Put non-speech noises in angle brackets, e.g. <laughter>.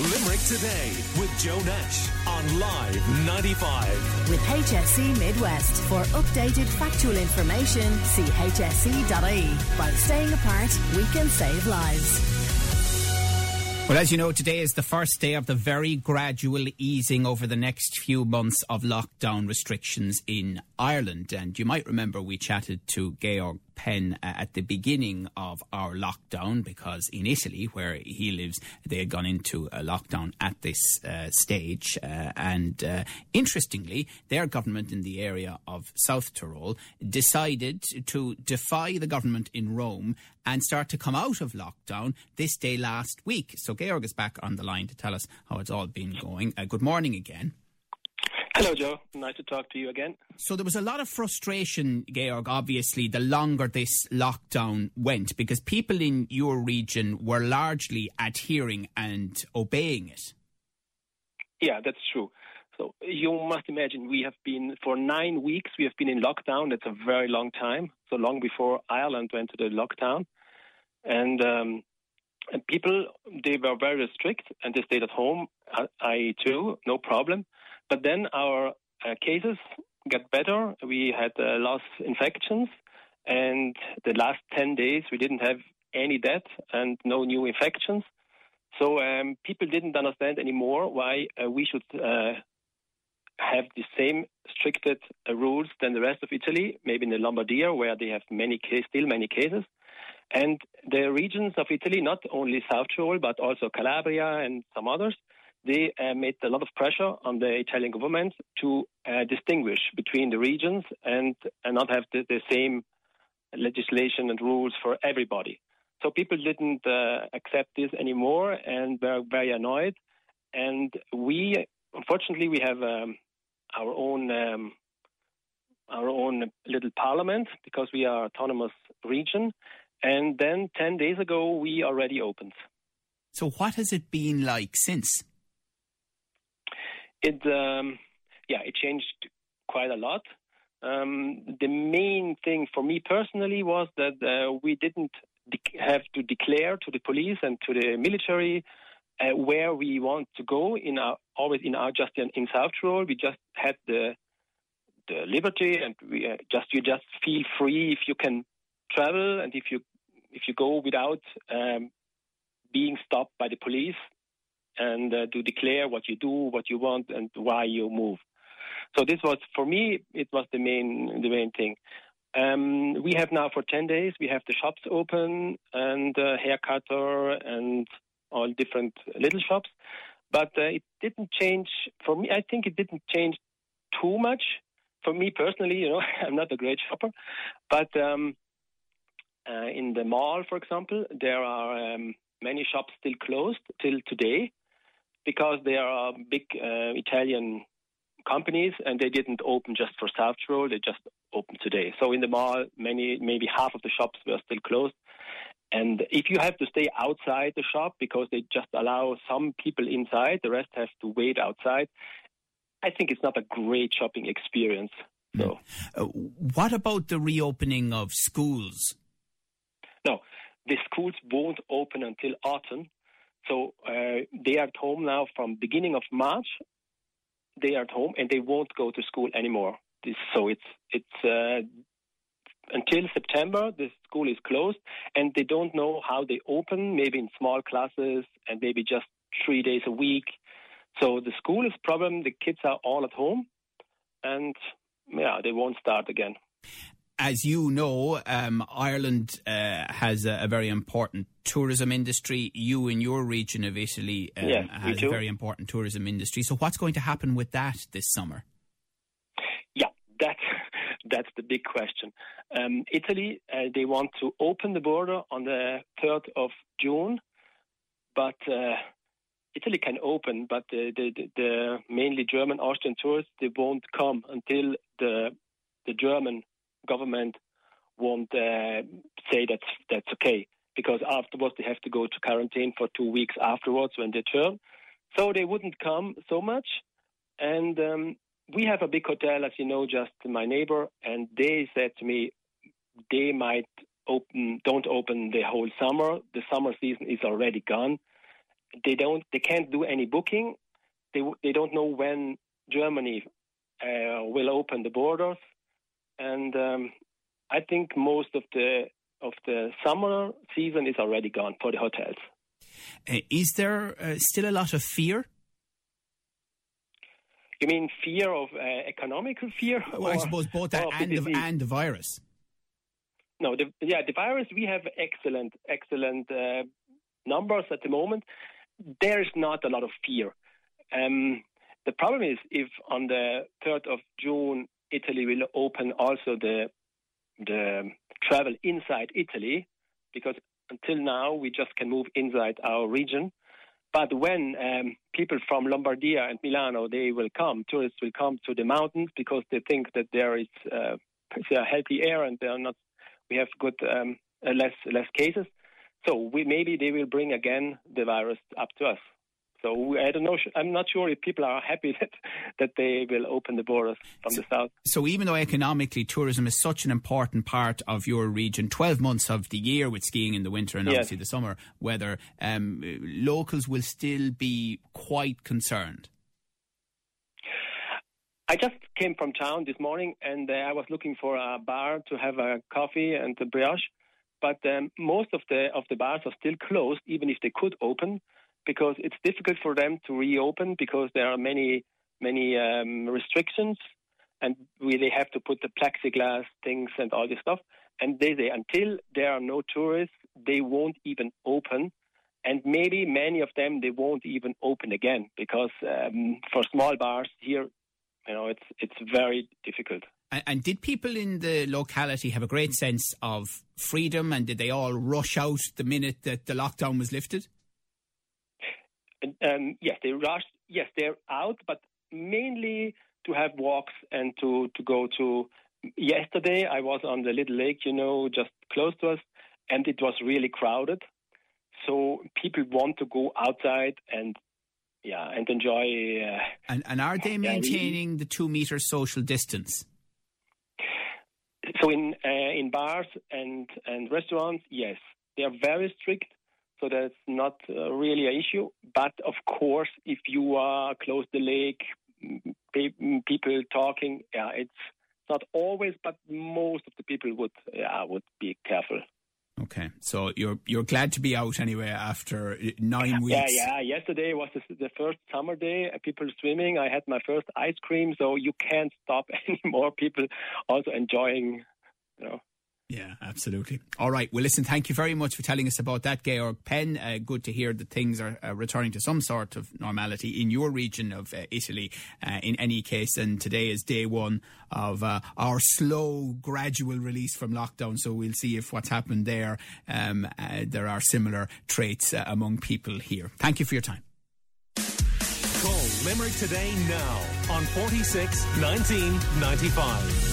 Limerick Today with Joe Nash on Live 95. With HSE Midwest. For updated factual information, see hse.ie. By staying apart, we can save lives. Well, as you know, today is the first day of the very gradual easing over the next few months of lockdown restrictions in Ireland. And you might remember we chatted to Georg Penn uh, at the beginning of our lockdown because in Italy, where he lives, they had gone into a lockdown at this uh, stage. Uh, and uh, interestingly, their government in the area of South Tyrol decided to defy the government in Rome and start to come out of lockdown this day last week. So Georg is back on the line to tell us how it's all been going. Uh, good morning again. Hello, Joe. Nice to talk to you again. So there was a lot of frustration, Georg, obviously, the longer this lockdown went, because people in your region were largely adhering and obeying it. Yeah, that's true. So you must imagine we have been, for nine weeks, we have been in lockdown. That's a very long time. So long before Ireland went to the lockdown. And, um, and people, they were very strict and they stayed at home. I, I too, no problem. But then our uh, cases got better. We had uh, less infections, and the last 10 days we didn't have any death and no new infections. So um, people didn't understand anymore why uh, we should uh, have the same stricted uh, rules than the rest of Italy, maybe in the Lombardia, where they have many case, still many cases. And the regions of Italy, not only South Tyrol, but also Calabria and some others, they uh, made a lot of pressure on the Italian government to uh, distinguish between the regions and, and not have the, the, same legislation and rules for everybody. So people didn't uh, accept this anymore and were very annoyed. And we, unfortunately, we have um, our own um, our own little parliament because we are autonomous region. And then 10 days ago, we already opened. So, what has it been like since? It um, yeah, it changed quite a lot. Um, the main thing for me personally was that uh, we didn't have to declare to the police and to the military uh, where we want to go in our always in our just in, in South Tyrol. We just had the the liberty, and we uh, just you just feel free if you can travel and if you if you go without um, being stopped by the police and uh, to declare what you do, what you want, and why you move. So this was for me. It was the main the main thing. Um, we have now for ten days. We have the shops open and uh, hair cutter and all different little shops, but uh, it didn't change for me. I think it didn't change too much for me personally. You know, <laughs> I'm not a great shopper, but um, uh, in the mall, for example, there are um, many shops still closed till today because they are big uh, Italian companies and they didn't open just for South Tyrol, they just opened today. So in the mall, many, maybe half of the shops were still closed. And if you have to stay outside the shop because they just allow some people inside, the rest have to wait outside. I think it's not a great shopping experience. So, uh, what about the reopening of schools? No, the schools won't open until autumn so uh, they are at home now from beginning of March. They are at home and they won't go to school anymore. So it's it's uh, until September. The school is closed, and they don't know how they open. Maybe in small classes and maybe just three days a week. So the school is problem. The kids are all at home, and yeah, they won't start again as you know, um, Ireland uh, has a, a, very important tourism industry. You in your region of Italy um, yeah, has a very important tourism industry. So, what's going to happen with that this summer? Yeah, that's <laughs> that's the big question. Um, Italy, uh, they want to open the border on the third of June, but. Uh, Italy can open, but the, the, the mainly German, Austrian tourists they won't come until the the German government won't uh, say that that's okay because afterwards they have to go to quarantine for two weeks afterwards when they turn. So they wouldn't come so much. And um, we have a big hotel, as you know, just my neighbor, and they said to me they might open, don't open the whole summer. The summer season is already gone, they don't, they can't do any booking. They they don't know when Germany uh, will open the borders, and um, I think most of the of the summer season is already gone for the hotels. Uh, is there uh, still a lot of fear? You mean fear of uh, economical fear? Well, I suppose both that and the, and the virus. No, the, yeah, the virus. We have excellent, excellent uh, numbers at the moment. There is not a lot of fear. Um, the problem is if on the 3rd of June Italy will open also the the travel inside Italy, because until now we just can move inside our region. But when um, people from Lombardia and Milano they will come, tourists will come to the mountains because they think that there is uh, healthy air and they are not. We have good um, less less cases, so we, maybe they will bring again the virus up to us. So I don't know. I'm not sure if people are happy <laughs> that that they will open the borders from so, the south. So even though economically tourism is such an important part of your region, 12 months of the year with skiing in the winter and obviously yes. the summer weather, um, locals will still be quite concerned. I just came from town this morning and uh, I was looking for a bar to have a coffee and a brioche, but um, most of the of the bars are still closed, even if they could open because it's difficult for them to reopen because there are many many um, restrictions, and we, they have to put the plexiglass things and all this stuff. And they say until there are no tourists, they won't even open. And maybe many of them they won't even open again because um, for small bars here, you know, it's it's very difficult. And, and, did people in the locality have a great sense of freedom? And did they all rush out the minute that the lockdown was lifted? Um, yes, they rushed. Yes, they're out, but mainly to have walks and to, to go to. Yesterday, I was on the little lake, you know, just close to us, and it was really crowded. So people want to go outside and yeah, and enjoy. Uh, and, and are they maintaining the two meter social distance? So in uh, in bars and and restaurants, yes, they are very strict so that's not uh, really an issue. But of course, if you are close to the lake, people talking, yeah, it's not always, but most of the people would, yeah, would be careful. Okay, so you're you're glad to be out anyway after nine weeks. Yeah, yeah. Yesterday was the, the first summer day. Uh, people swimming. I had my first ice cream, so you can't stop <laughs> anymore. People also enjoying, you know, yeah, absolutely. All right. Well, listen, thank you very much for telling us about that, Georg Penn. Uh, good to hear that things are uh, returning to some sort of normality in your region of uh, Italy, uh, in any case. And today is day one of uh, our slow, gradual release from lockdown. So we'll see if what's happened there, um, uh, there are similar traits among people here. Thank you for your time. Call Limerick today now on 46 1995.